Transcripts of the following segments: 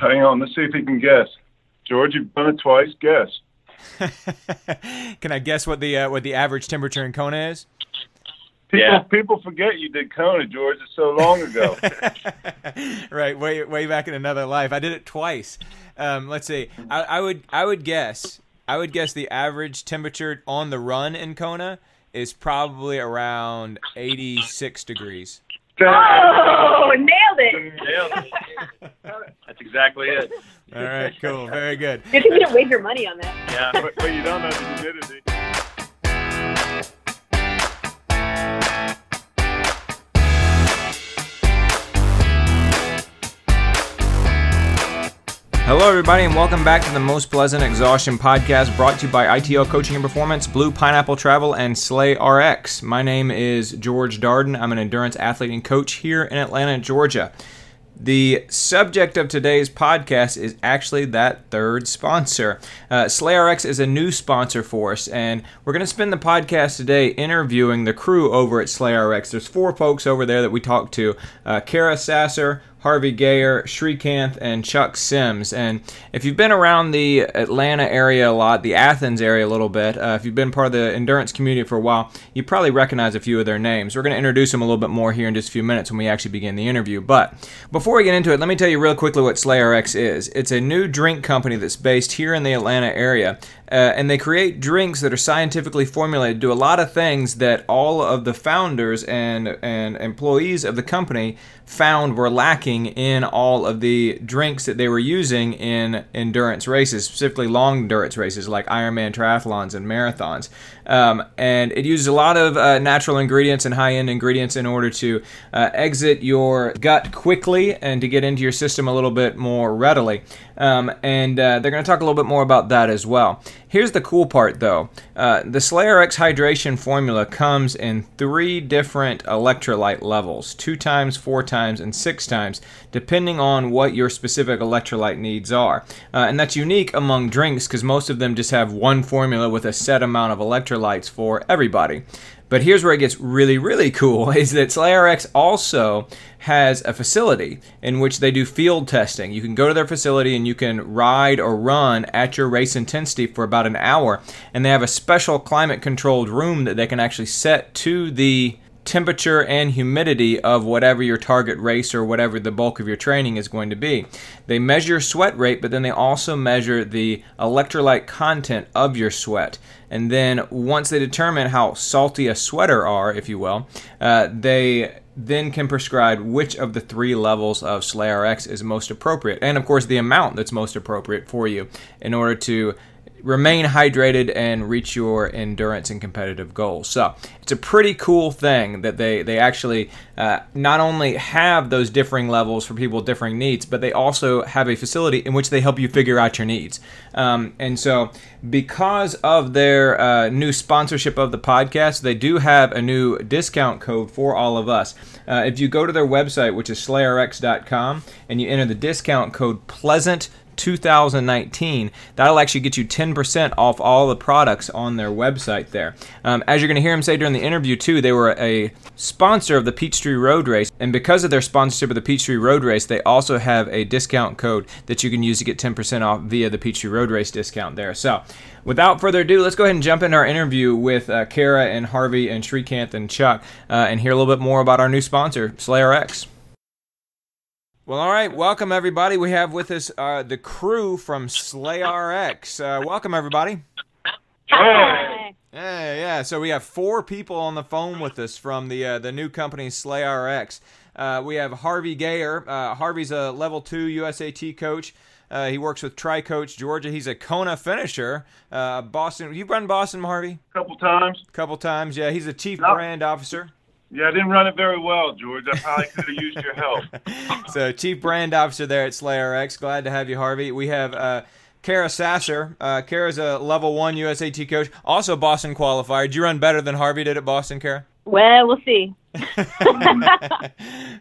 Hang on, let's see if he can guess. George, you've done it twice. Guess. can I guess what the uh, what the average temperature in Kona is? People, Yeah. people forget you did Kona, George. It's so long ago. right, way way back in another life. I did it twice. Um, let's see. I, I would I would guess I would guess the average temperature on the run in Kona is probably around 86 degrees. Oh, nailed it. Nailed it. That's exactly it. All right, cool, very good. Good thing you didn't wager money on that. Yeah. but, but you don't know that you did it. Hello, everybody, and welcome back to the Most Pleasant Exhaustion podcast brought to you by ITL Coaching and Performance, Blue Pineapple Travel, and Slay RX. My name is George Darden. I'm an endurance athlete and coach here in Atlanta, Georgia. The subject of today's podcast is actually that third sponsor. Uh, SlayRx is a new sponsor for us, and we're going to spend the podcast today interviewing the crew over at SlayRx. There's four folks over there that we talked to uh, Kara Sasser, Harvey Gayer, Srikanth, and Chuck Sims. And if you've been around the Atlanta area a lot, the Athens area a little bit, uh, if you've been part of the endurance community for a while, you probably recognize a few of their names. We're going to introduce them a little bit more here in just a few minutes when we actually begin the interview. But before we get into it, let me tell you real quickly what SlayRx is. It's a new drink company that's based here in the Atlanta area. Uh, and they create drinks that are scientifically formulated, do a lot of things that all of the founders and and employees of the company found were lacking in all of the drinks that they were using in endurance races, specifically long endurance races like Ironman triathlons and marathons. Um, and it uses a lot of uh, natural ingredients and high end ingredients in order to uh, exit your gut quickly and to get into your system a little bit more readily. Um, and uh, they're going to talk a little bit more about that as well. Here's the cool part though uh, the SlayRx hydration formula comes in three different electrolyte levels two times, four times, and six times, depending on what your specific electrolyte needs are. Uh, and that's unique among drinks because most of them just have one formula with a set amount of electrolytes for everybody. But here's where it gets really, really cool is that SlayRx also has a facility in which they do field testing. You can go to their facility and you can ride or run at your race intensity for about an hour. And they have a special climate controlled room that they can actually set to the temperature and humidity of whatever your target race or whatever the bulk of your training is going to be. They measure sweat rate, but then they also measure the electrolyte content of your sweat. And then once they determine how salty a sweater are, if you will, uh, they then can prescribe which of the three levels of SlayRx is most appropriate, and of course the amount that's most appropriate for you in order to remain hydrated and reach your endurance and competitive goals. So it's a pretty cool thing that they they actually uh, not only have those differing levels for people with differing needs, but they also have a facility in which they help you figure out your needs. Um, and so because of their uh, new sponsorship of the podcast, they do have a new discount code for all of us. Uh, if you go to their website, which is slayrx.com, and you enter the discount code pleasant 2019 that'll actually get you 10% off all the products on their website there. Um, as you're going to hear him say during the interview too they were a sponsor of the peachtree road race and because of their sponsorship of the peachtree road race they also have a discount code that you can use to get 10% off via the peachtree road race discount there. So without further ado let's go ahead and jump into our interview with uh, kara and harvey and srikanth and chuck uh, and hear a little bit more about our new sponsor SlayRx well, all right. Welcome, everybody. We have with us uh, the crew from SlayRX. Uh, welcome, everybody. Hi. Yeah, yeah. So we have four people on the phone with us from the uh, the new company SlayRX. Uh, we have Harvey Gayer. Uh, Harvey's a level two USAT coach. Uh, he works with Tri Coach Georgia. He's a Kona finisher. Uh, Boston. You've run Boston, Harvey, A couple times. a couple times. Yeah, he's a chief No. brand officer. Yeah, I didn't run it very well, George. I probably could have used your help. so chief brand officer there at SlayRx. Glad to have you, Harvey. We have uh, Kara Sasser. Uh, Kara's a level one USAT coach, also Boston qualifier. Did you run better than Harvey did at Boston, Kara? Well, we'll see. Very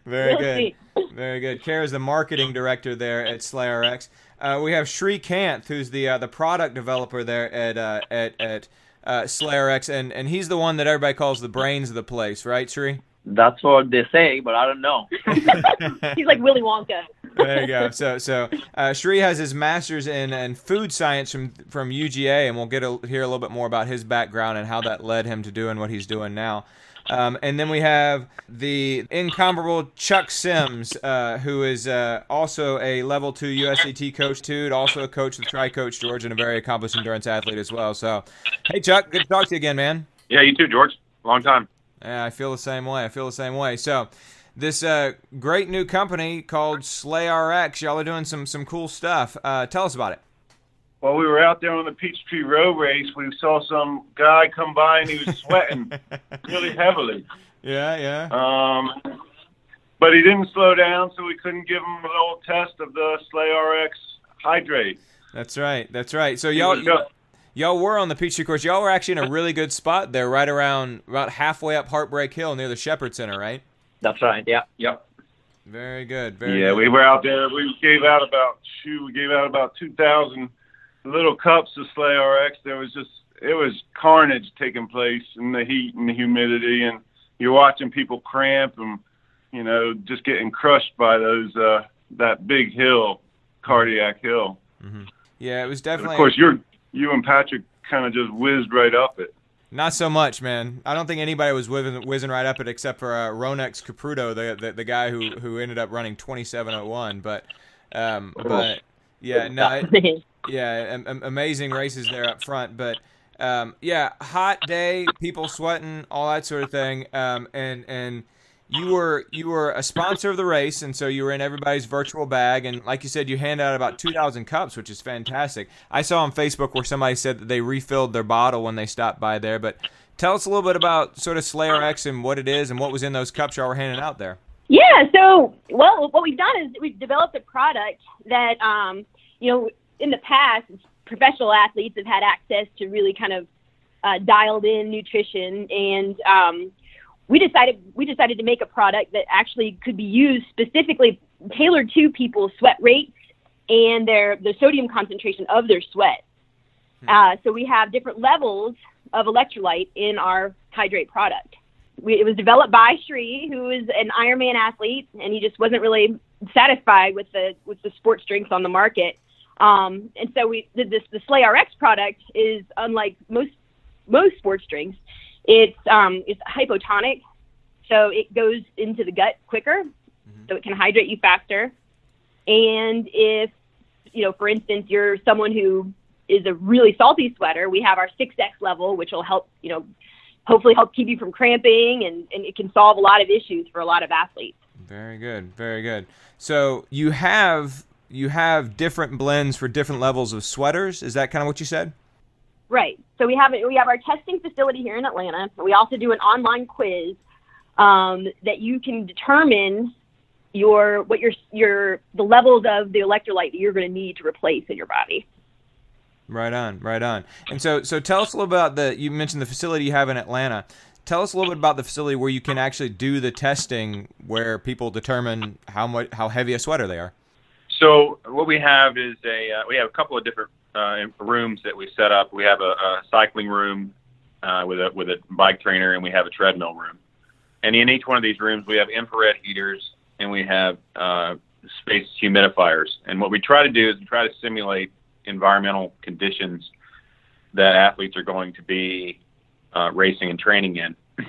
We'll good. see. Very good. Kara's the marketing director there at SlayRx. Uh, we have Srikanth, who's the uh, the product developer there at uh, at at uh, SlayRx, and and he's the one that everybody calls the brains of the place, right, Sri? That's what they say, but I don't know. He's like Willy Wonka. there you go. So, so uh, Shree has his master's in, in food science from from UGA, and we'll get a, hear a little bit more about his background and how that led him to doing what he's doing now. Um, and then we have the incomparable Chuck Sims, uh, who is uh, also a level two USAT coach too, also a coach with Tri Coach Georgia, and a very accomplished endurance athlete as well. So, hey Chuck, good to talk to you again, man. Yeah, you too, George. Long time. Yeah, I feel the same way. I feel the same way. So, this uh, great new company called Slay RX, y'all are doing some some cool stuff. Uh, tell us about it. While we were out there on the Peachtree Road race, we saw some guy come by and he was sweating really heavily. Yeah, yeah. Um, but he didn't slow down, so we couldn't give him a little test of the Slay RX Hydrate. That's right. That's right. So y'all y'all were on the Peachtree course. Y'all were actually in a really good spot there, right around about halfway up Heartbreak Hill near the Shepherd Center, right? That's right. Yeah. Yep. Very good. Very yeah, good. we were out there. We gave out about shoot, we gave out about two thousand little cups of Slay RX. There was just it was carnage taking place in the heat and the humidity, and you're watching people cramp and you know just getting crushed by those uh, that big hill, cardiac hill. Mm-hmm. Yeah, it was And definitely. of course, you're you and Patrick kind of just whizzed right up it. Not so much, man. I don't think anybody was whizzing, whizzing right up it except for uh, Rhonex Kipruto, the, the the guy who who ended up running 27:01. But um, but yeah, no, it, yeah, am, am- amazing races there up front. But um, yeah, hot day, people sweating, all that sort of thing. Um, and and you were you were a sponsor of the race, and so you were in everybody's virtual bag. And like you said, you hand out about 2,000 cups, which is fantastic. I saw on Facebook where somebody said that they refilled their bottle when they stopped by there. But tell us a little bit about sort of SlayRx and what it is and what was in those cups y'all were handing out there. Yeah, so well, what we've done is we've developed a product that, um, you know, in the past, professional athletes have had access to really kind of uh, dialed in nutrition, and um, we decided we decided to make a product that actually could be used specifically tailored to people's sweat rates and their the sodium concentration of their sweat. Uh, so we have different levels of electrolyte in our hydrate product we, it was developed by Shree, who is an Ironman athlete, and he just wasn't really satisfied with the with the sports drinks on the market. Um, and so we did this. The Slay RX product is unlike most most sports drinks. It's um, it's hypotonic, so it goes into the gut quicker, so it can hydrate you faster. And if you know, for instance, you're someone who is a really salty sweater, we have our 6X level, which will help you know hopefully help keep you from cramping and, and it can solve a lot of issues for a lot of athletes. Very good, very good. So you have you have different blends for different levels of sweaters. Is that kind of what you said? Right. So we have we have our testing facility here in Atlanta. We also do an online quiz um, that you can determine your what your your the levels of the electrolyte that you're going to need to replace in your body. Right on, right on. And so, so tell us a little about the. You mentioned the facility you have in Atlanta. Tell us a little bit about the facility where you can actually do the testing, where people determine how much, how heavy a sweater they are. So what we have is a uh, we have a couple of different uh, rooms that we set up. We have a, a cycling room uh, with a with a bike trainer, and we have a treadmill room. And in each one of these rooms, we have infrared heaters and we have uh, space humidifiers. And what we try to do is we try to simulate environmental conditions that athletes are going to be uh, racing and training in.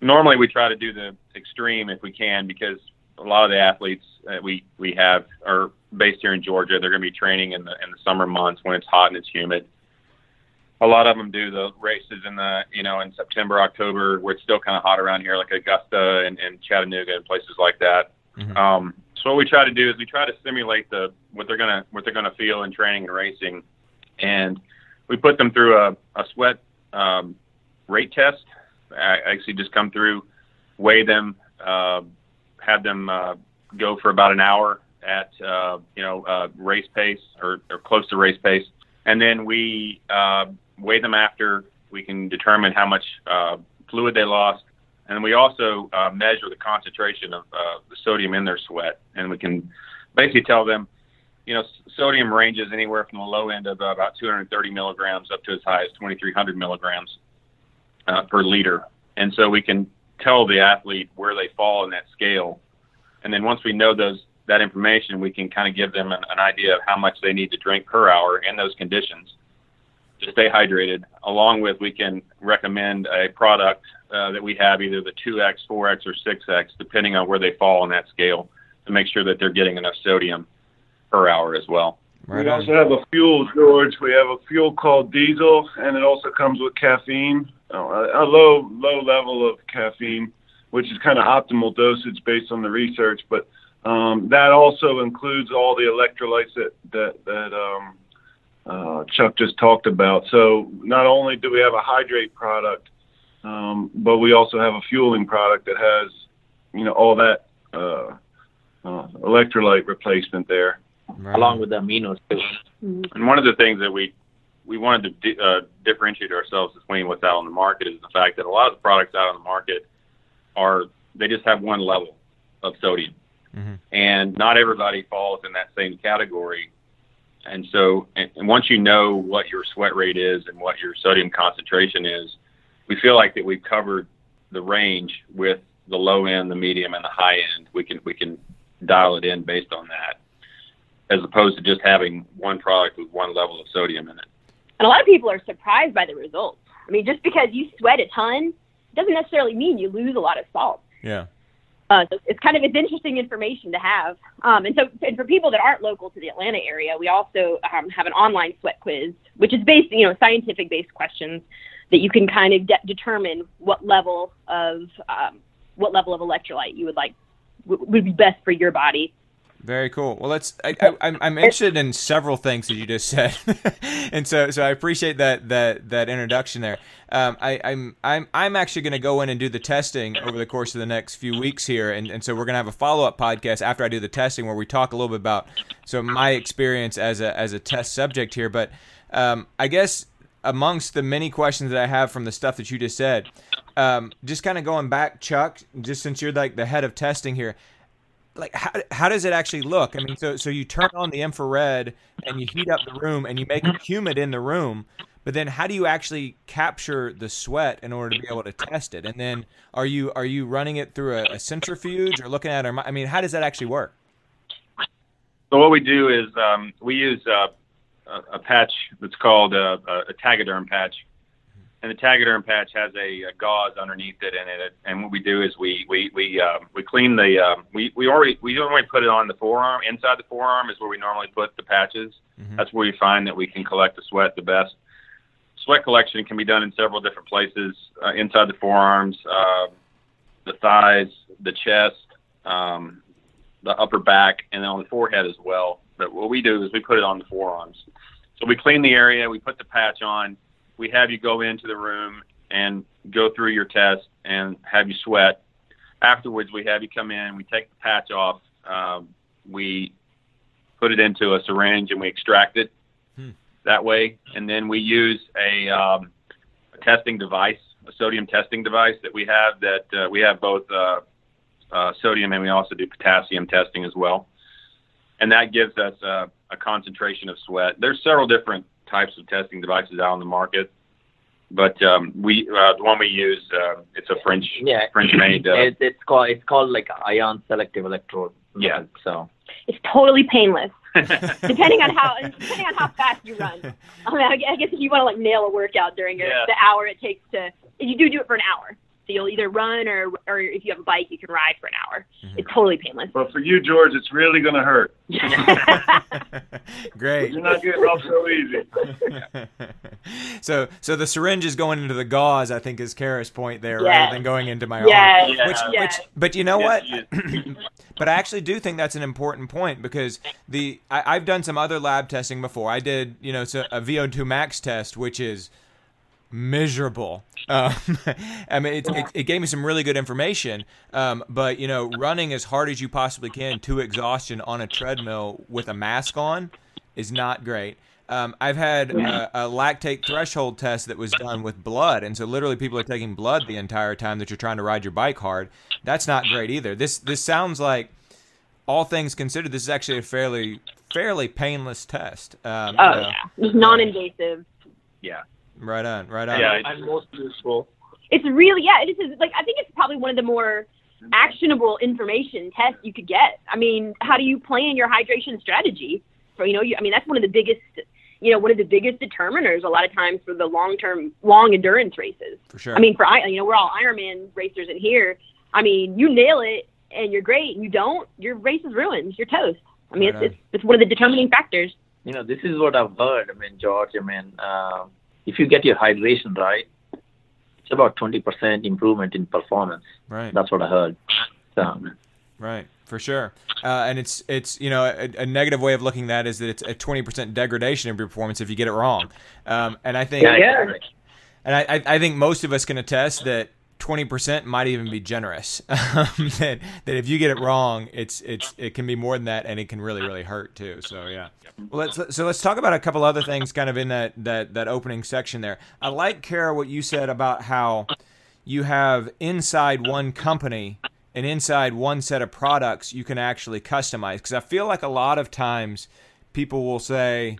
Normally, we try to do the extreme if we can because a lot of the athletes that we we have are based here in Georgia. They're going to be training in the in the summer months when it's hot and it's humid. A lot of them do the races in the you know in September, October, where it's still kind of hot around here, like Augusta and, and Chattanooga and places like that. Mhm. Um, so what we try to do is we try to simulate the what they're gonna what they're gonna feel in training and racing, and we put them through a, a sweat um, rate test. I actually just come through, weigh them, uh, have them uh, go for about an hour at uh, you know uh, race pace or, or close to race pace, and then we uh, weigh them after. We can determine how much uh, fluid they lost, and we also uh, measure the concentration of uh, the sodium in their sweat, and we can basically tell them, you know, sodium ranges anywhere from the low end of about 230 milligrams up to as high as 2,300 milligrams uh, per liter, and so we can tell the athlete where they fall in that scale, and then once we know those that information, we can kind of give them an, an idea of how much they need to drink per hour in those conditions to stay hydrated. Along with, we can recommend a product uh, that we have, either the 2x, 4x, or 6x, depending on where they fall on that scale, to make sure that they're getting enough sodium per hour as well. Right we on. also have a fuel, George. We have a fuel called diesel, and it also comes with caffeine, uh, a low low level of caffeine, which is kind of optimal dosage based on the research. But um, that also includes all the electrolytes that that that um, uh, Chuck just talked about. So not only do we have a hydrate product, um, but we also have a fueling product that has, you know, all that uh, uh, electrolyte replacement there, right. along with the aminos too. Mm-hmm. And one of the things that we we wanted to di- uh, differentiate ourselves between what's out on the market is the fact that a lot of the products out on the market are they just have one level of sodium, mm-hmm. and not everybody falls in that same category. And so, and, and once you know what your sweat rate is and what your sodium concentration is, we feel like that we've covered the range with the low end, the medium, and the high end. We can we can dial it in based on that, as opposed to just having one product with one level of sodium in it. And a lot of people are surprised by the results. I mean, just because you sweat a ton doesn't necessarily mean you lose a lot of salt. Yeah. Uh, so it's kind of it's interesting information to have. Um, and so, and for people that aren't local to the Atlanta area, we also um, have an online sweat quiz, which is based, you know, scientific based questions that you can kind of de- determine what level of um, what level of electrolyte you would like w- would be best for your body. Very cool. Well, let's. I, I, I'm I'm interested in several things that you just said, and so so I appreciate that that that introduction there. Um, I, I'm I'm I'm actually going to go in and do the testing over the course of the next few weeks here, and, and so we're going to have a follow up podcast after I do the testing where we talk a little bit about so my experience as a as a test subject here. But um, I guess amongst the many questions that I have from the stuff that you just said, um, just kind of going back, Chuck, just since you're like the head of testing here, like how, how does it actually look? I mean, so so you turn on the infrared and you heat up the room and you make it humid in the room, but then how do you actually capture the sweat in order to be able to test it? And then are you are you running it through a, a centrifuge or looking at it? I mean, how does that actually work? So what we do is um, we use uh, a, patch that's called a, a Tegaderm patch, and the Tegaderm patch has a, a, gauze underneath it, and it. And what we do is we we we uh, we clean the uh, we we already we normally put it on the forearm. Inside the forearm is where we normally put the patches. Mm-hmm. That's where we find that we can collect the sweat the best. Sweat collection can be done in several different places uh, inside the forearms, uh, the thighs, the chest, um, the upper back, and then on the forehead as well. But what we do is we put it on the forearms. So we clean the area, we put the patch on, we have you go into the room and go through your test and have you sweat. Afterwards, we have you come in, we take the patch off, um, we put it into a syringe and we extract it hmm. that way. And then we use a, um, a, testing device, a sodium testing device that we have that uh, we have both uh, uh, sodium and we also do potassium testing as well and that gives us a, a concentration of sweat. There's several different types of testing devices out on the market, but um, we uh, the one we use uh, it's a French yeah. French made. Uh, it's, it's called it's called like ion selective electrode. Yeah. So it's totally painless. depending on how depending on how fast you run. I, mean, I guess if you want to like nail a workout during your, yeah. the hour it takes to, you do do it for an hour. So you'll either run or, or if you have a bike, you can ride for an hour. Mm-hmm. It's totally painless. But for you, George, it's really going to hurt. Great. You're not getting off so easy. so, so the syringe is going into the gauze. I think is Kara's point there, yes. rather than going into my yes. arm. Yes. Which, yes. which, but you know what? but I actually do think that's an important point because the I, have done some other lab testing before. I did, you know, so a VO2 max test, which is miserable. Um, I mean, it, it, it, gave me some really good information, um, but you know, running as hard as you possibly can to exhaustion on a treadmill with a mask on is not great. Um, I've had a, a, lactate threshold test that was done with blood, and so literally people are taking blood the entire time that you're trying to ride your bike hard. That's not great either. This this sounds like, all things considered, this is actually a fairly fairly painless test. Um, oh yeah, non-invasive. Yeah. Right on, right on. Yeah, and most useful. It's really yeah. It is like I think it's probably one of the more actionable information tests you could get. I mean, how do you plan your hydration strategy? For you know, you, I mean, that's one of the biggest, you know, one of the biggest determiners a lot of times for the long term, long endurance races. For sure. I mean, for I, you know, we're all Ironman racers in here. I mean, you nail it and you're great. And you don't, your race is ruined. You're toast. I mean, Right it's, it's it's one of the determining factors. You know, this is what I've heard. I mean, George, I mean, uh, if you get your hydration right, it's about 20% improvement in performance. right. That's what I heard. So, Right, for sure. Uh, and it's it's you know a, a negative way of looking at that is that it's a twenty percent degradation of your performance if you get it wrong. Um, and I think yeah, Yeah. and I, I I think most of us can attest that twenty percent might even be generous. Um, that that if you get it wrong, it's it's it can be more than that, and it can really really hurt too. So yeah. Well, let's so let's talk about a couple other things, kind of in that that that opening section there. I like Kara what you said about how you have inside one company and inside one set of products you can actually customize because I feel like a lot of times people will say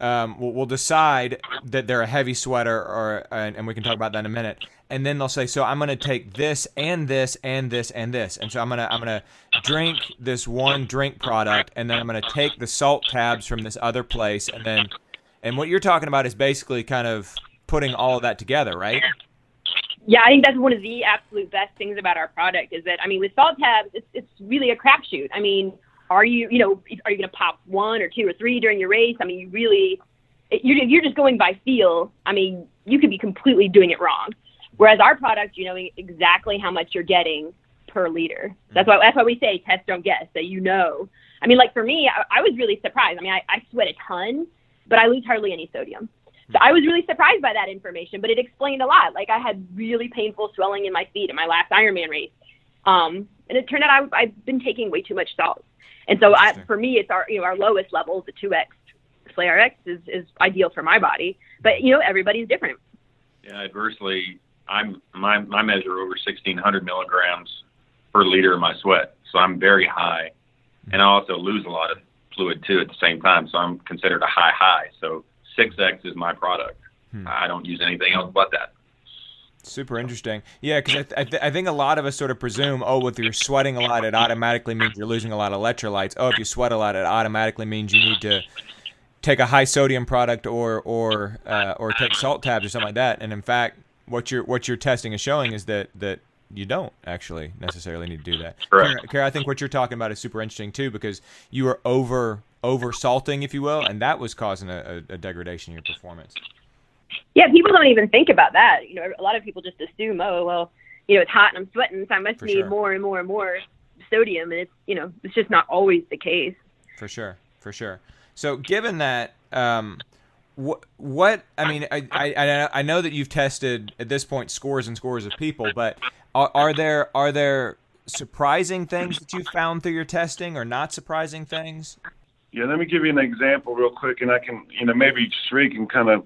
um, will, will decide that they're a heavy sweater or and, and we can talk about that in a minute. And then they'll say so I'm going to take this and this and this and this. And so I'm going to I'm to drink this one drink product and then I'm going to take the salt tabs from this other place. And then and what you're talking about is basically kind of putting all of that together right? Yeah, I think that's one of the absolute best things about our product is that I mean, with salt tabs, it's it's really a crapshoot. I mean, are you you know are you going to pop one or two or three during your race? I mean, you really you're you're just going by feel. I mean, you could be completely doing it wrong. Whereas our product, you know exactly how much you're getting per liter. That's why that's why we say test don't guess that you know. I mean, like for me, I, I was really surprised. I mean, I, I sweat a ton, but I lose hardly any sodium. So I was really surprised by that information, but it explained a lot. Like I had really painful swelling in my feet in my last Ironman race, um, and it turned out I, I've been taking way too much salt. And so I, for me, it's our you know our lowest levels, the two X Slay RX is is ideal for my body. But you know everybody's different. Yeah, adversely, I'm my my measure over 1,600 milligrams per liter of my sweat, so I'm very high, and I also lose a lot of fluid too at the same time. So I'm considered a high high. So 6X is my product. Hmm. I don't use anything else but that. Super interesting. Yeah, because I, th- I, th- I think a lot of us sort of presume, oh, if you're sweating a lot, it automatically means you're losing a lot of electrolytes. Oh, if you sweat a lot, it automatically means you need to take a high sodium product or or uh, or take salt tabs or something like that. And in fact, what your what your testing is showing is that that you don't actually necessarily need to do that. Correct. Kara, Kara, I think what you're talking about is super interesting too because you were over over salting, if you will, and that was causing a, a, a degradation in your performance. Yeah, people don't even think about that. You know, a lot of people just assume, oh well, you know, it's hot and I'm sweating, so I must For need sure. more and more and more sodium, and it's you know it's just not always the case. For sure, for sure. So, given that, um, what what I mean, I, I I- I know that you've tested at this point scores and scores of people, but are, are there are there surprising things that you found through your testing, or not surprising things? Yeah, let me give you an example real quick, and I can, you know, maybe Sri can kind of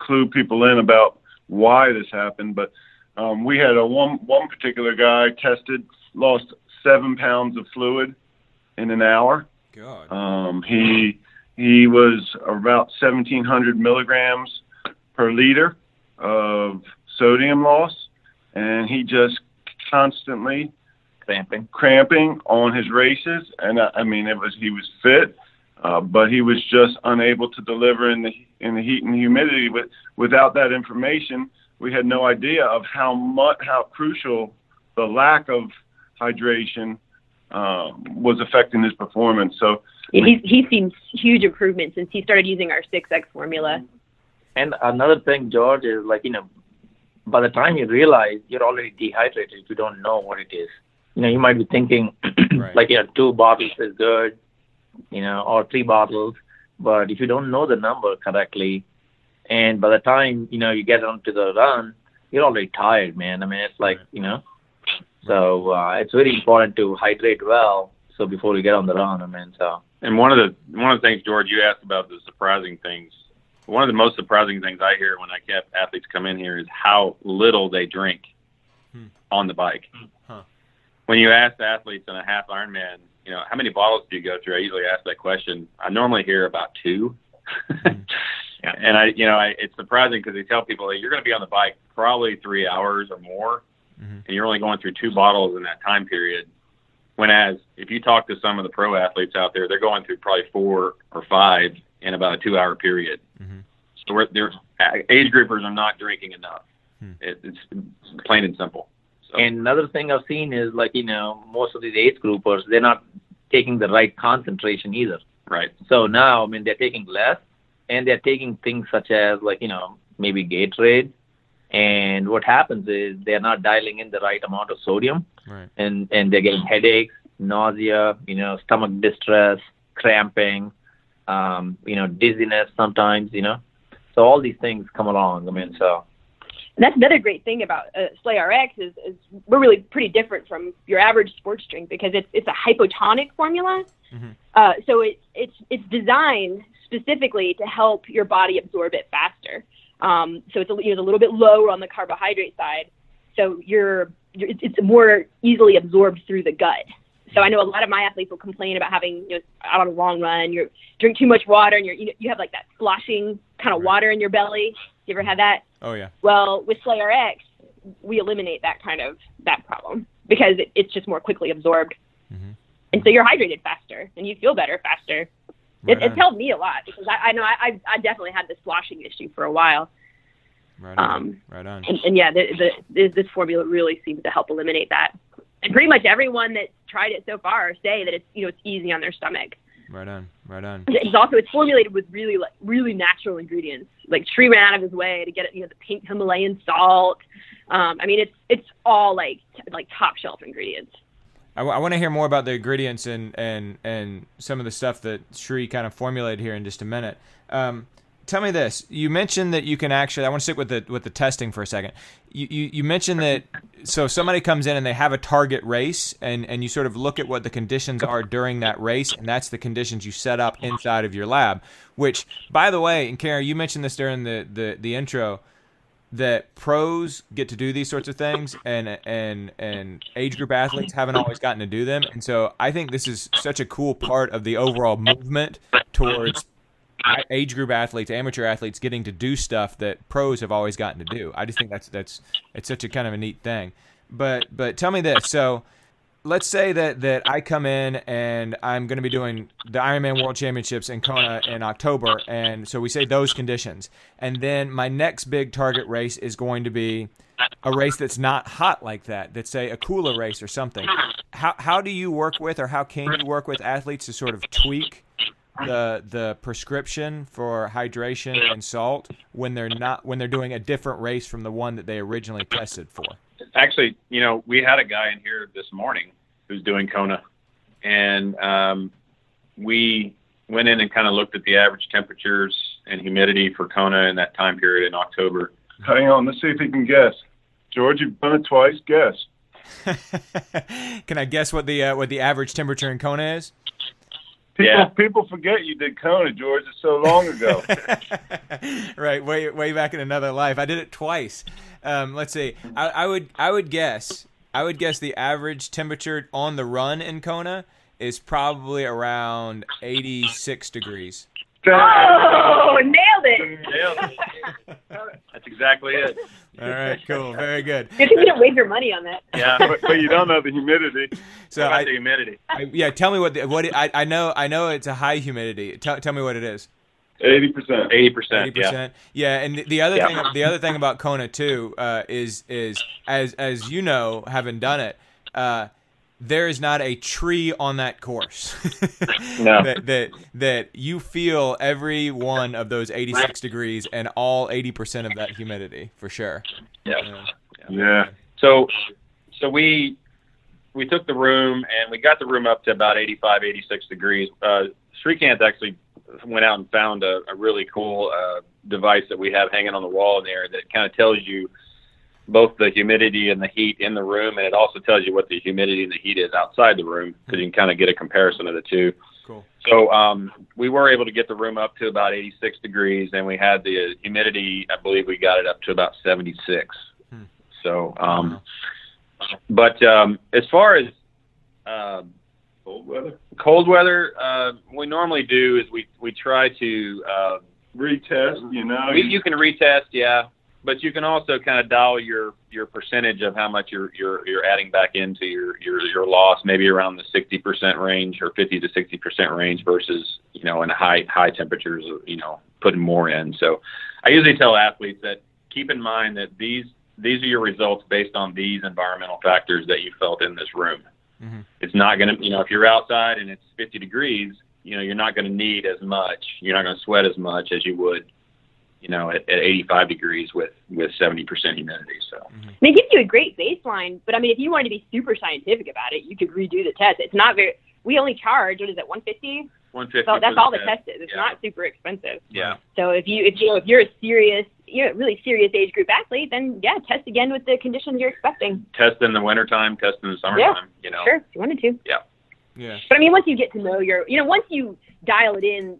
clue people in about why this happened. But um, we had a one one particular guy tested, lost seven pounds of fluid in an hour. God, Um, he he was about 1,700 milligrams per liter of sodium loss, and he just constantly Cramping. cramping on his races, and I, I mean it was he was fit, uh, but he was just unable to deliver in the in the heat and humidity. But without that information, we had no idea of how much how crucial the lack of hydration um, was affecting his performance. So He's he's seen huge improvements since he started using our six X formula. And another thing, George, is like, you know, by the time you realize you're already dehydrated if you don't know what it is. You know, you might be thinking, Right. like, you know, two bottles is good, you know, or three bottles. But if you don't know the number correctly, and by the time, you know, you get onto the run, you're already tired, man. I mean, it's like, Right. you know, so uh, it's very important to hydrate well. So before you get on the run, I mean, so. And one of the one of the things, George, you asked about the surprising things. One of the most surprising things I hear when I have athletes come in here is how little they drink Hmm. on the bike. Huh. When you ask athletes in a half Ironman, you know, how many bottles do you go through? I usually ask that question. I normally hear about two. Yeah. And I, you know, I, it's surprising because they tell people that you're going to be on the bike probably three hours or more. Mhm. and you're only going through two bottles in that time period. Whereas if you talk to some of the pro athletes out there, they're going through probably four or five in about a two-hour period. Mhm. So we're, age groupers are not drinking enough. Hmm. It, it's plain and simple. So, And another thing I've seen is like you know most of these age groupers they're not taking the right concentration either. right. So now I mean they're taking less, and they're taking things such as like you know maybe Gatorade, and what happens is they're not dialing in the right amount of sodium, Right. and and they're getting headaches, nausea, you know stomach distress, cramping, um, you know dizziness sometimes, you know. So all these things come along. I mean so. And that's another great thing about uh, Slay RX is, is we're really pretty different from your average sports drink because it's it's a hypotonic formula. Mhm. Uh, so it's it's it's designed specifically to help your body absorb it faster. Um, so it's a, you know, it's a little bit lower on the carbohydrate side. So you're, you're it's, it's more easily absorbed through the gut. So I know a lot of my athletes will complain about having you know out on a long run, you drink too much water, and you're you know you have like that sloshing kind of water in your belly. You ever had that? Oh yeah. Well, with Slay RX, we eliminate that kind of that problem because it, it's just more quickly absorbed, Mhm. and so you're hydrated faster and you feel better faster. Right It, it's helped me a lot because I, I know I, I definitely had this sloshing issue for a while, Right on. um, right on. and, and yeah, the, the, this, this formula really seems to help eliminate that. And pretty much everyone that's tried it so far say that it's you know it's easy on their stomach. Right on. Right on. It's also it's formulated with really like really natural ingredients. Like Sri ran out of his way to get it, you know, the pink Himalayan salt. Um, I mean, it's it's all like t- like top shelf ingredients. I, want to hear more about the ingredients and, and, and some of the stuff that Shri kind of formulated here in just a minute. Um, tell me this: you mentioned that you can actually. I want to stick with the with the testing for a second. You, you you mentioned that so somebody comes in and they have a target race, and and you sort of look at what the conditions are during that race, and that's the conditions you set up inside of your lab. Which, by the way, and Karen, you mentioned this during the the, the intro that pros get to do these sorts of things and and and age group athletes haven't always gotten to do them and so i think this is such a cool part of the overall movement towards age group athletes amateur athletes getting to do stuff that pros have always gotten to do i just think that's that's it's such a kind of a neat thing but but tell me this so let's say that that I come in and I'm going to be doing the Ironman World Championships in Kona in October, and so we say those conditions, and then my next big target race is going to be a race that's not hot like that. That's say a cooler race or something. How how do you work with, or how can you work with athletes to sort of tweak the the prescription for hydration and salt when they're not when they're doing a different race from the one that they originally tested for? Actually, you know, we had a guy in here this morning who's doing Kona, and um, we went in and kind of looked at the average temperatures and humidity for Kona in that time period in October. Hang on, let's see if he can guess. George, you've done it twice. Guess. Can I guess what the uh, what the average temperature in Kona is? People Yeah. people forget you did Kona, George. It's so long ago. right, way way back in another life. I did it twice. Um, let's see. I, I would I would guess I would guess the average temperature on the run in Kona is probably around 86 degrees. Oh, nailed it! That's exactly it. All right, cool, very good. Good thing you didn't waste your money on that. Yeah. but, but you don't know the humidity. So I, the humidity? I yeah, tell me what the, what it, I I know I know it's a high humidity. Tell tell me what it is. Eighty percent. Eighty Eighty percent. Yeah. percent. Yeah, and the- the other Yeah. thing, the other thing about Kona too, uh, is is as as you know, having done it, uh, there is not a tree on that course. No. that that that you feel every one of those eighty six degrees and all eighty percent of that humidity for sure. Yeah. Uh, Yeah. So, so we we took the room and we got the room up to about 85, 86 degrees. Uh, Srikanth actually went out and found a, a really cool uh, device that we have hanging on the wall in there that kind of tells you both the humidity and the heat in the room, and it also tells you what the humidity and the heat is outside the room, because you can kind of get a comparison of the two. Cool. So um, we were able to get the room up to about 86 degrees, and we had the humidity. I believe we got it up to about 76. Hmm. So, um, but um, as far as uh, Cold weather. cold weather, uh, we normally do is we we try to uh, Retest. You know. we, you can retest, yeah. But you can also kind of dial your your percentage of how much you're you're you're adding back into your your your loss, maybe around the 60% range or 50 to 60% range versus you know in high high temperatures, you know, putting more in. So, I usually tell athletes that keep in mind that these these are your results based on these environmental factors that you felt in this room. Mm-hmm. It's not going to, you know, if you're outside and it's 50 degrees, you know, you're not going to need as much. You're not going to sweat as much as you would you know, at, at 85 degrees with with 70% humidity. So mm-hmm. it gives you a great baseline. But I mean, if you wanted to be super scientific about it, you could redo the test. It's not very. We only charge what is it, 150? 150. So that's all the test. test is. It's yeah. not super expensive. Yeah. So if you if you know if you're a serious you're a really serious age group athlete, then yeah, test again with the conditions you're expecting. Test in the wintertime, test in the summertime. Yeah. You know. Sure, if you wanted to. Yeah. Yeah. But I mean, once you get to know your, you know, once you dial it in,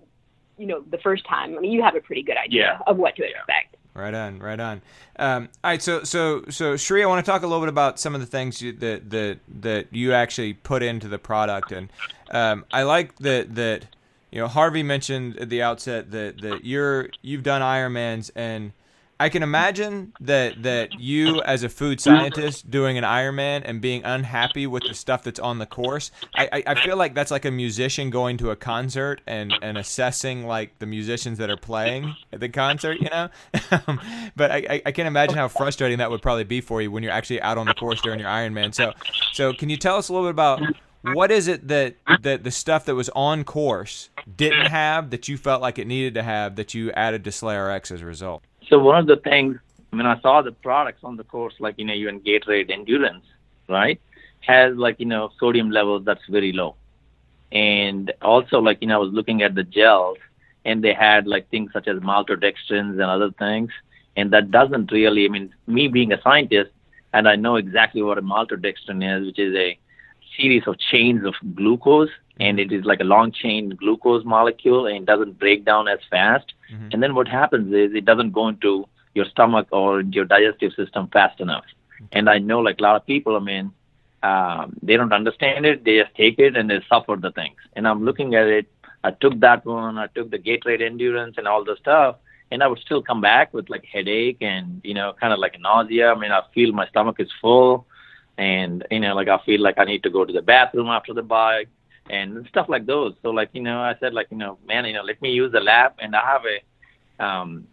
you know, the first time, I mean, you have a pretty good idea Yeah. of what to Yeah. expect. Right on, right on. Um, all right, so so so Shree, I want to talk a little bit about some of the things you, that that that you actually put into the product, and um, I like that that you know Harvey mentioned at the outset that that you're you've done Ironmans, and I can imagine that that you as a food scientist doing an Ironman and being unhappy with the stuff that's on the course. I, I, I feel like that's like a musician going to a concert and, and assessing like the musicians that are playing at the concert, you know. Um, but I, I, I can imagine how frustrating that would probably be for you when you're actually out on the course during your Ironman. So so can you tell us a little bit about what is it that that the stuff that was on course didn't have that you felt like it needed to have that you added to SlayRx as a result? So one of the things when I saw the products on the course, like you know, even Gatorade Endurance, right, has like you know sodium levels that's very low, and also like you know I was looking at the gels, and they had like things such as maltodextrins and other things, and that doesn't really. I mean, me being a scientist, and I know exactly what a maltodextrin is, which is a series of chains of glucose and it is like a long chain glucose molecule and it doesn't break down as fast. Mm-hmm. and then what happens is it doesn't go into your stomach or your digestive system fast enough. And i know like a lot of people i mean um, they don't understand it. They just take it and they suffer the things. And i'm looking at it. I took that one. I took the gatorade endurance and all the stuff. And i would still come back with like headache and you know kind of like nausea. I mean i feel my stomach is full. And you know like i feel like i need to go to the bathroom after the bike and stuff like those so like you know i said like you know man you know let me use the lab and i have a um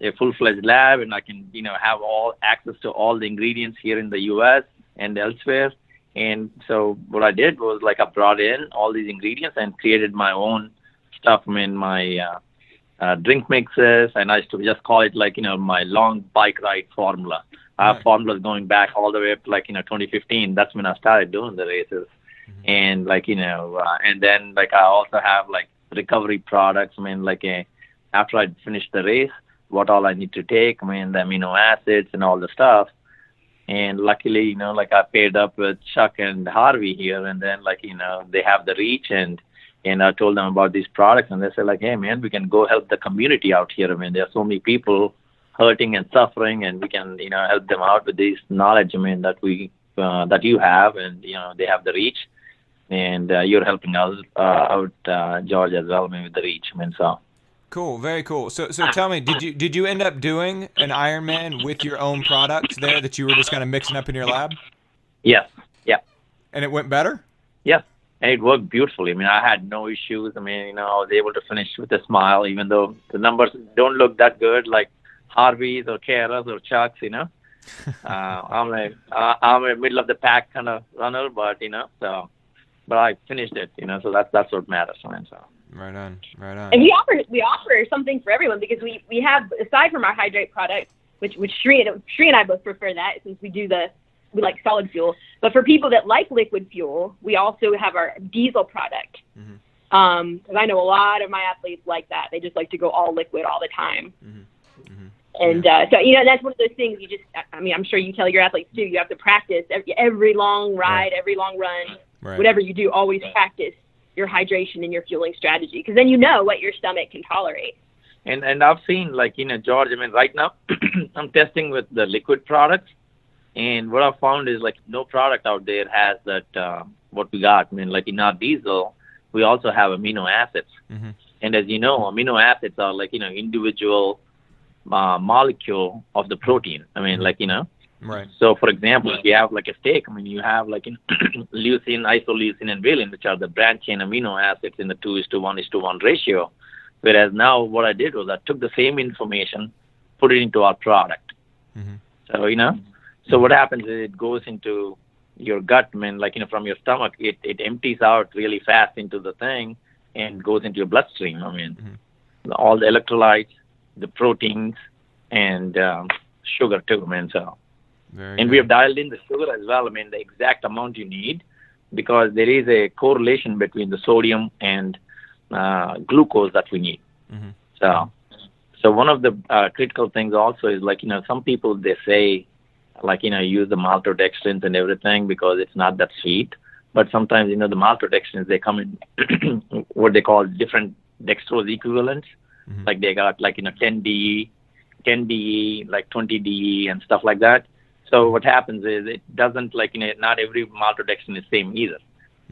a full fledged lab and i can you know have all access to all the ingredients here in the us and elsewhere and so what i did was like i brought in all these ingredients and created my own stuff I mean, my uh, uh, drink mixes, and I used to just call it like you know my long bike ride formula. I have Right. formulas going back all the way up to like you know 2015. That's when I started doing the races, and like you know, uh, and then like I also have like recovery products. I mean, like a after I finish the race, what all I need to take. I mean, the amino acids and all the stuff. And luckily, you know, like I paired up with Chuck and Harvey here, and then like you know they have the reach and and I told them about these products, and they said like, hey man, we can go help the community out here. I mean, there are so many people hurting and suffering, and we can you know help them out with this knowledge. I mean that we uh, that you have, and you know they have the reach, and uh, you're helping us uh, out, uh, George as well, I mean, with the reach. I mean, so. Cool, very cool. So, so tell me, did you did you end up doing an Ironman with your own products there that you were just kind of mixing up in your lab, Yes. Yeah. and it went better? Yes. And it worked beautifully. I mean, I had no issues. I mean, you know, I was able to finish with a smile, even though the numbers don't look that good, like Harvey's or Kara's or Chuck's. You know, uh, I'm a uh, I'm a middle of the pack kind of runner, but you know, so but I finished it. You know, so that's that's what matters, man. So. Right on, right on. And we offer we offer something for everyone because we we have aside from our hydrate product, which which Shree and Shree and I both prefer that since we do the we like solid fuel. But for people that like liquid fuel, we also have our diesel product. Mhm. Um, because I know a lot of my athletes like that. They just like to go all liquid all the time. Mhm. Mhm. And uh, so you know that's one of those things you just I mean I'm sure you tell your athletes too. You have to practice every, every long ride, every long run Right. whatever you do, always practice your hydration and your fueling strategy because then you know what your stomach can tolerate. And and I've seen like you know George. I mean, right now I'm testing with the liquid products, and what I found is like no product out there has that uh, what we got. I mean, like in our diesel, we also have amino acids, Mhm. and as you know, amino acids are like you know individual uh, molecule of the protein. I mean, like you know. Right. So, for example, if you have like a steak, I mean, you have like in leucine, isoleucine, and valine, which are the branch chain amino acids in the two is to one is to one ratio. Whereas now, what I did was I took the same information, put it into our product. Mhm. So you know, so what happens is it goes into your gut, I mean, like you know, from your stomach, it it empties out really fast into the thing and goes into your bloodstream. I mean, all the electrolytes, the proteins, and um, sugar too. I mean, so Very and good. we have dialed in the sugar as well. I mean, the exact amount you need because there is a correlation between the sodium and uh, glucose that we need. Mhm. So, so one of the uh, critical things also is like you know some people they say like you know use the maltodextrins and everything because it's not that sweet. But sometimes you know the maltodextrins they come in what they call different dextrose equivalents. Mhm. Like they got like you know 10 DE, 10 DE, like 20 DE and stuff like that. So what happens is it doesn't like you know not every maltodextrin is same either,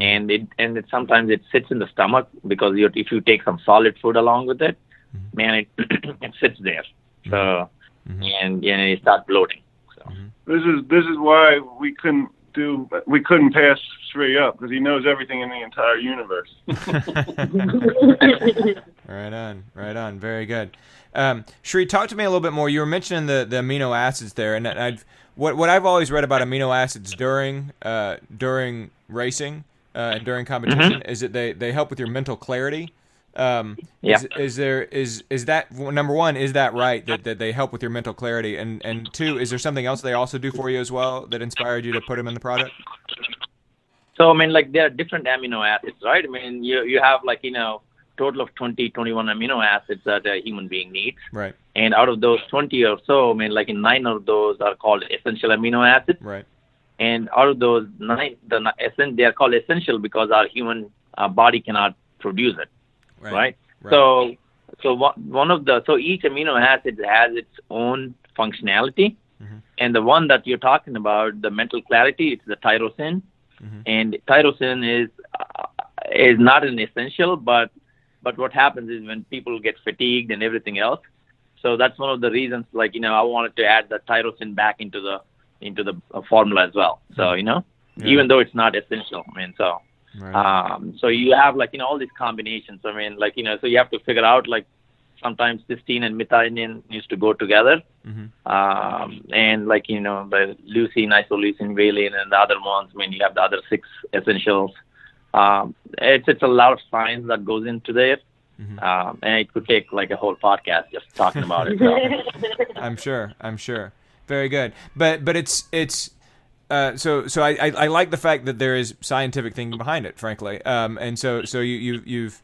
and it and it sometimes it sits in the stomach because you if you take some solid food along with it, mm-hmm. man it it sits there. So Mhm. and and it starts bloating. So mm-hmm. This is this is why we couldn't do we couldn't pass Sri up because he knows everything in the entire universe. Right on, right on. Very good. Um, Sri, talk to me a little bit more. You were mentioning the, the amino acids there, and I've what what I've always read about amino acids during uh, during racing uh, and during competition is that they, they help with your mental clarity. Um, Yeah. is, is there is is that number one? Is that right that, that they help with your mental clarity? And and two, is there something else they also do for you as well that inspired you to put them in the product? So I mean, like there are different amino acids, right? I mean, you you have like you know total of 20, 21 amino acids that a human being needs, Right, and out of those 20 or so, I mean, like in nine of those are called essential amino acids, right, and out of those nine, the they are called essential because our human uh, body cannot produce it, right. right? right. So, so one one of the so each amino acid has its own functionality, Mhm. and the one that you're talking about, the mental clarity, it's the tyrosine, Mhm. and tyrosine is uh, is not an essential, but but what happens is when people get fatigued and everything else, so that's one of the reasons. Like you know, I wanted to add the tyrosine back into the into the uh, formula as well. So you know, Yeah. even though it's not essential, I mean, so right. um, so you have like you know all these combinations. I mean, like you know, so you have to figure out like sometimes cysteine and methionine needs to go together, Mhm. um, and like you know the leucine, isoleucine, valine, and the other ones. I mean, you have the other six essentials. Um, it's it's a lot of science that goes into there, Mhm. um, and it could take like a whole podcast just talking about it. So. I'm sure. I'm sure. Very good. But but it's it's uh, so so I, I I like the fact that there is scientific thinking behind it, frankly. Um, and so so you you you've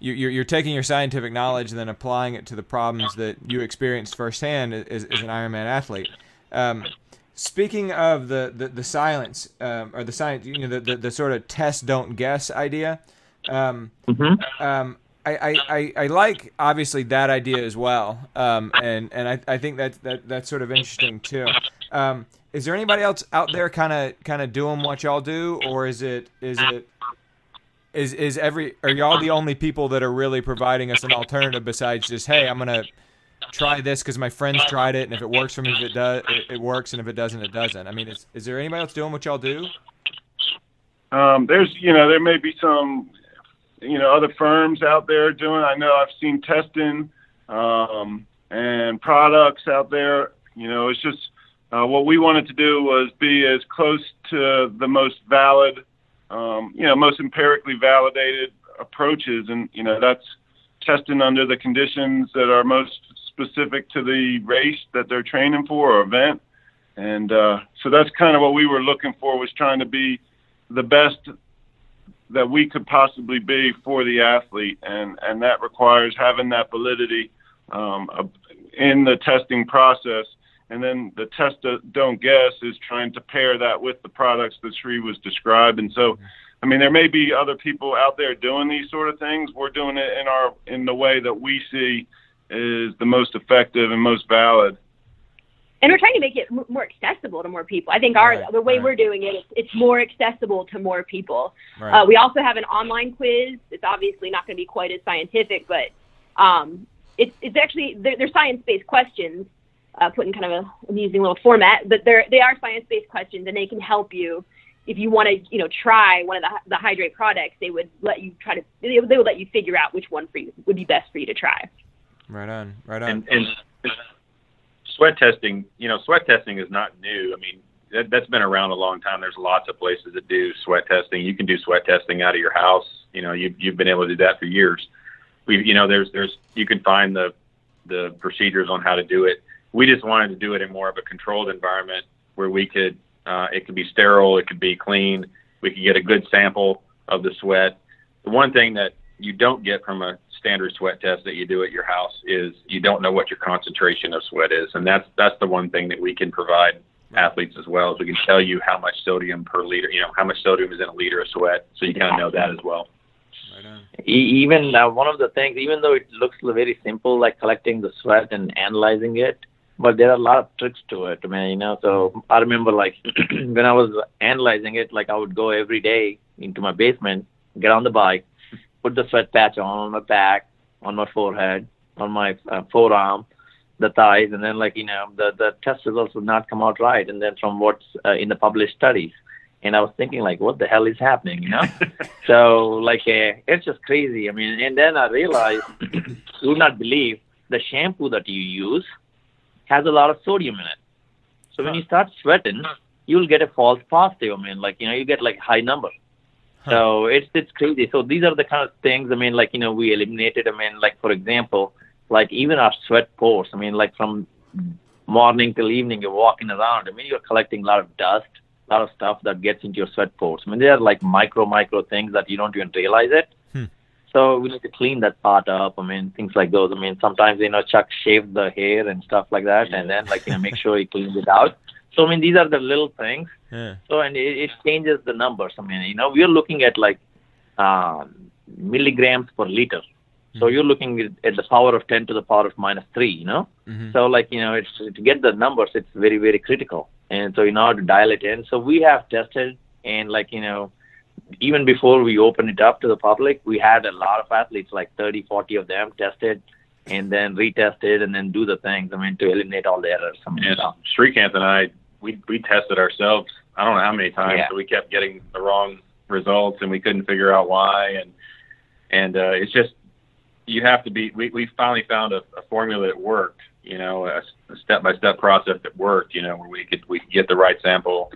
you, you're, you're taking your scientific knowledge and then applying it to the problems that you experienced firsthand as, as an Ironman athlete. Um, speaking of the the, the silence um, or the science, you know, the, the, the sort of test don't guess idea. Um, hmm um, I, I, I, I like obviously that idea as well, um, and and I, I think that, that that's sort of interesting too. Um, is there anybody else out there kind of kind of doing what y'all do, or is it is it is is every are y'all the only people that are really providing us an alternative besides just hey I'm gonna try this because my friends tried it and if it works for me if it does it, it works and if it doesn't it doesn't. I mean is is there anybody else doing what y'all do? Um, there's, you know, there may be some, you know, other firms out there doing. I know I've seen testing um, and products out there. You know, it's just uh, what we wanted to do was be as close to the most valid, um, you know, most empirically validated approaches, and you know, that's testing under the conditions that are most specific to the race that they're training for or event. And uh, so that's kind of what we were looking for was trying to be the best that we could possibly be for the athlete, and and that requires having that validity um, in the testing process. And then the test that don't guess is trying to pair that with the products that Sri was describing. So, I mean, there may be other people out there doing these sort of things. We're doing it in our in the way that we see is the most effective and most valid. and we're trying to make it more accessible to more people. I think our Right, the way right. we're doing it, it's, it's more accessible to more people. Right. Uh, we also have an online quiz. It's obviously not going to be quite as scientific, but um, it's it's actually they're, they're science-based questions, uh, put in kind of a amusing little format, but they're they are science-based questions, and they can help you if you want to, you know, try one of the the hydrate products. They would let you try to they would, they would let you figure out which one for you would be best for you to try. Right on, right on. And, and sweat testing, you know, sweat testing is not new. I mean, that, that's been around a long time. There's lots of places that do sweat testing. You can do sweat testing out of your house. You know, you, you've been able to do that for years. We, you know, there's, there's, you can find the, the procedures on how to do it. We just wanted to do it in more of a controlled environment where we could, uh, it could be sterile, it could be clean. We could get a good sample of the sweat. The one thing that you don't get from a standard sweat test that you do at your house is you don't know what your concentration of sweat is, and that's that's the one thing that we can provide athletes as well. Is we can tell you how much sodium per liter, you know, how much sodium is in a liter of sweat, so you kind of know that as well. Even uh, one of the things, even though it looks very simple, like collecting the sweat and analyzing it, but there are a lot of tricks to it, man. You know, so I remember like when I was analyzing it, like I would go every day into my basement, get on the bike, put the sweat patch on on my back, on my forehead, on my uh, forearm, the thighs, and then like you know the the test results would not come out right, and then from what's uh, in the published studies, and I was thinking like, what the hell is happening, you know? so like uh, it's just crazy. I mean, and then I realized, do not believe the shampoo that you use has a lot of sodium in it. So when you start sweating, you'll get a false positive. I mean, like you know, you get like high number. So it's it's crazy. So these are the kind of things. I mean, like you know, we eliminated. I mean, like for example, like even our sweat pores. I mean, like from morning till evening, you're walking around. I mean, you're collecting a lot of dust, a lot of stuff that gets into your sweat pores. I mean, they are like micro micro things that you don't even realize it. So we need to clean that part up. I mean, things like those. I mean, sometimes you know Chuck shaved the hair and stuff like that, and then like you know make sure he cleans it out. So I mean, these are the little things. Yeah. So and it, it changes the numbers. I mean, you know, we're looking at like um, milligrams per liter. So you're looking at, at the power of 10 to the power of minus three. You know, Mhm. so like you know, it's to get the numbers, it's very very critical. And so in order to dial it in, so we have tested and like you know, even before we open it up to the public, we had a lot of athletes, like 30, 40 of them tested and then retested and then do the things. I mean, to eliminate all the errors. I mean, And so- and I, we we tested ourselves. I don't know how many times, Yeah. but we kept getting the wrong results, and we couldn't figure out why. And and uh, it's just you have to be. We we finally found a, a formula that worked. You know, a, step by step process that worked. You know, where we could we could get the right sample.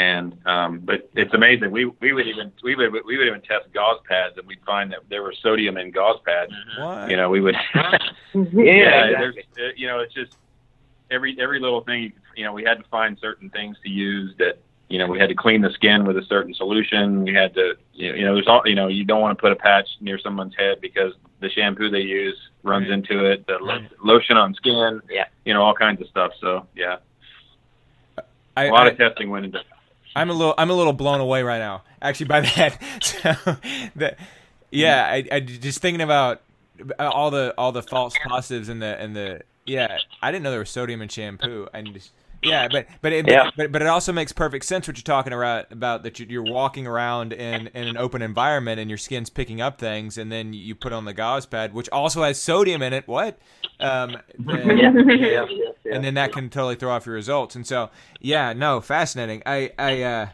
And um, but it's amazing. We we would even we would we would even test gauze pads, and we'd find that there was sodium in gauze pads. What? You know, we would. yeah, yeah, exactly. there's, uh, you know, it's just every every little thing. You, you know, we had to find certain things to use that. You know, we had to clean the skin with a certain solution. We had to, you know, there's all, you know, you don't want to put a patch near someone's head because the shampoo they use runs Right. into it. The lo- Right. lotion on skin. Yeah. You know, all kinds of stuff. So yeah, I, a lot I- of testing went into. I'm a little I'm a little blown away right now, actually, by that. So that yeah, I, I just thinking about uh, all the all the false positives and the and the yeah, I didn't know there was sodium in shampoo. And just, yeah, but but it, Yeah. but but it also makes perfect sense what you're talking about about that you- you're walking around in in an open environment and your skin's picking up things, and then you put on the gauze pad, which also has sodium in it. What? Um, and- yeah, yeah, yes, yes. and then that can totally throw off your results. And so, yeah, no, fascinating. I, I, uh,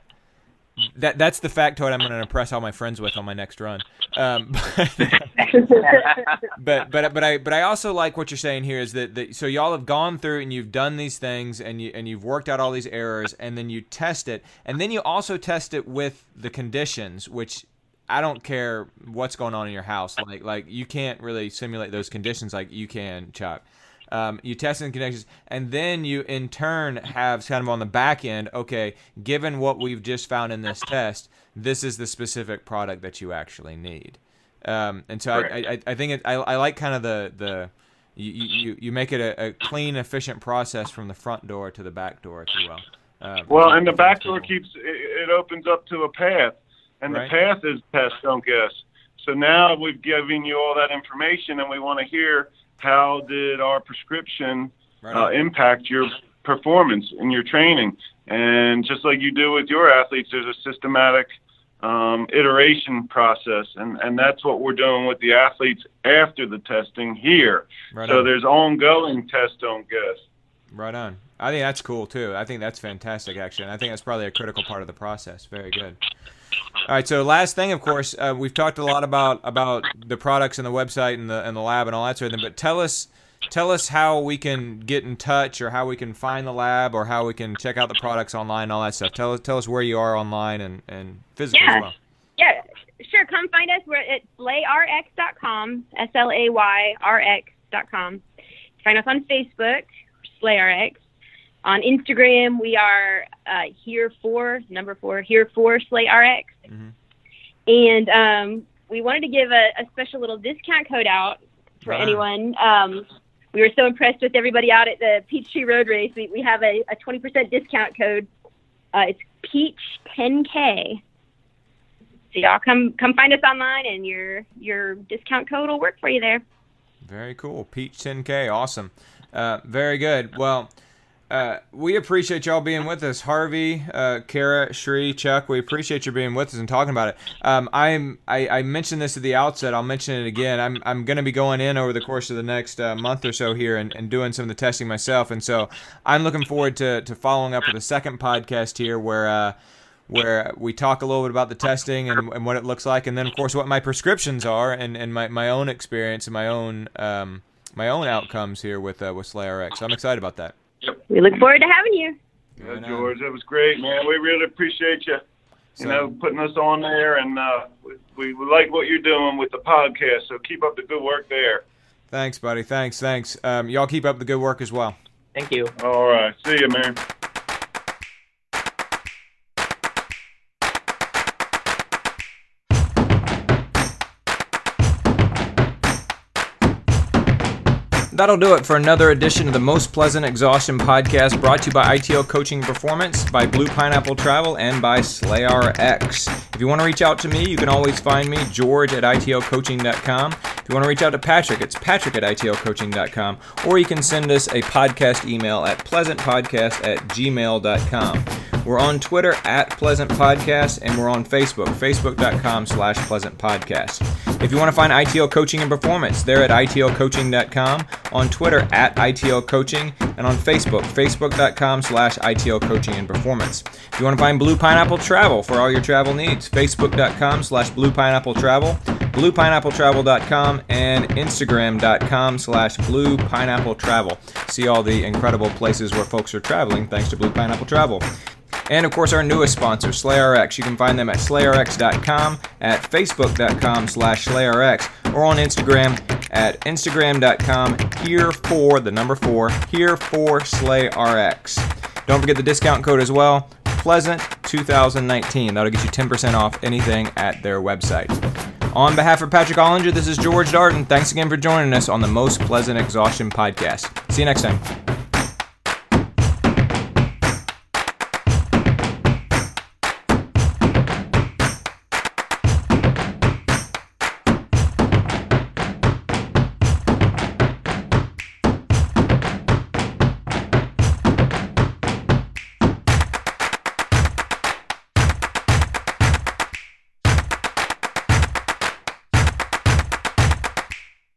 that that's the factoid I'm going to impress all my friends with on my next run. Um, but but but I but I also like what you're saying here is that, that so y'all have gone through and you've done these things and you and you've worked out all these errors and then you test it and then you also test it with the conditions which I don't care what's going on in your house like like you can't really simulate those conditions like you can Chuck. Um, you test in connections, and then you in turn have kind of on the back end. Okay, given what we've just found in this test, this is the specific product that you actually need. Um, and so I, I, I think it, I, I like kind of the the you, you, you make it a, a clean, efficient process from the front door to the back door, if you will. Um, Well, and the back door keeps it, it opens up to a path, and Right. the path is test don't guess. So now we've given you all that information, and we want to hear how did our prescription Right uh, impact your performance in your training. And just like you do with your athletes, there's a systematic um, iteration process, and and that's what we're doing with the athletes after the testing here. Right so on. there's ongoing test on guest. Right on. I think that's cool too. I think that's fantastic, actually. And I think that's probably a critical part of the process. Very good. All right. So last thing, of course, uh, we've talked a lot about about the products and the website and the and the lab and all that sort of thing. But tell us, tell us how we can get in touch, or how we can find the lab, or how we can check out the products online, and all that stuff. Tell us, tell us where you are online and and physically Yeah. as well. Yeah, sure. Come find us. We're at slayrx.com, S L A Y R X.com. Find us on Facebook, SlayRx. On Instagram, we are uh, here for number four, here for SlayRx. Mhm. And um, we wanted to give a, a special little discount code out for Right. anyone. Um, we were so impressed with everybody out at the Peachtree Road Race. We, we have a, a 20% discount code. Uh, it's Peach10K. So y'all come come find us online, and your your discount code will work for you there. Very cool. Peach 10K. Awesome. Uh, very good. Well, uh, we appreciate y'all being with us. Harvey, uh, Kara, Sri, Chuck, we appreciate you being with us and talking about it. Um, I'm, I, I mentioned this at the outset. I'll mention it again. I'm, I'm going to be going in over the course of the next uh, month or so here and, and doing some of the testing myself. And so I'm looking forward to, to following up with a second podcast here where, uh, where we talk a little bit about the testing and, and what it looks like, and then of course what my prescriptions are and, and my, my own experience and my own um, my own outcomes here with uh, with SlayRx. I'm excited about that. We look forward to having you. Yeah, George, that was great, man. We really appreciate you, you So- know, putting us on there, and uh, we, we like what you're doing with the podcast. So keep up the good work there. Thanks, buddy. Thanks, thanks. Um, y'all keep up the good work as well. Thank you. All right, see you, man. That'll do it for another edition of the Most Pleasant Exhaustion podcast brought to you by ITO Coaching Performance, by Blue Pineapple Travel, and by SlayRx. If you want to reach out to me, you can always find me, George at ITOcoaching.com. If you want to reach out to Patrick, it's Patrick at ITOcoaching.com, or you can send us a podcast email at pleasantpodcast at gmail.com. We're on Twitter at Pleasant Podcast, and we're on Facebook, facebook.com slash Pleasant Podcast. If you want to find ITL Coaching and Performance, they're at itlcoaching.com, on Twitter at ITO Coaching, and on Facebook, facebook.com slash ITO Coaching and Performance. If you want to find Blue Pineapple Travel for all your travel needs, facebook.com slash Blue Pineapple Travel, bluepineappletravel.com, and instagram.com slash Blue Pineapple Travel. See all the incredible places where folks are traveling thanks to Blue Pineapple Travel. And of course, our newest sponsor, SlayRx. You can find them at slayrx.com, at facebook.com slash slayrx, or on Instagram at instagram.com here for the number four, here for SlayRx. Don't forget the discount code as well, Pleasant 2019. That'll get you 10% off anything at their website. On behalf of Patrick Ollinger, this is George Darden. Thanks again for joining us on the Most Pleasant Exhaustion podcast. See you next time.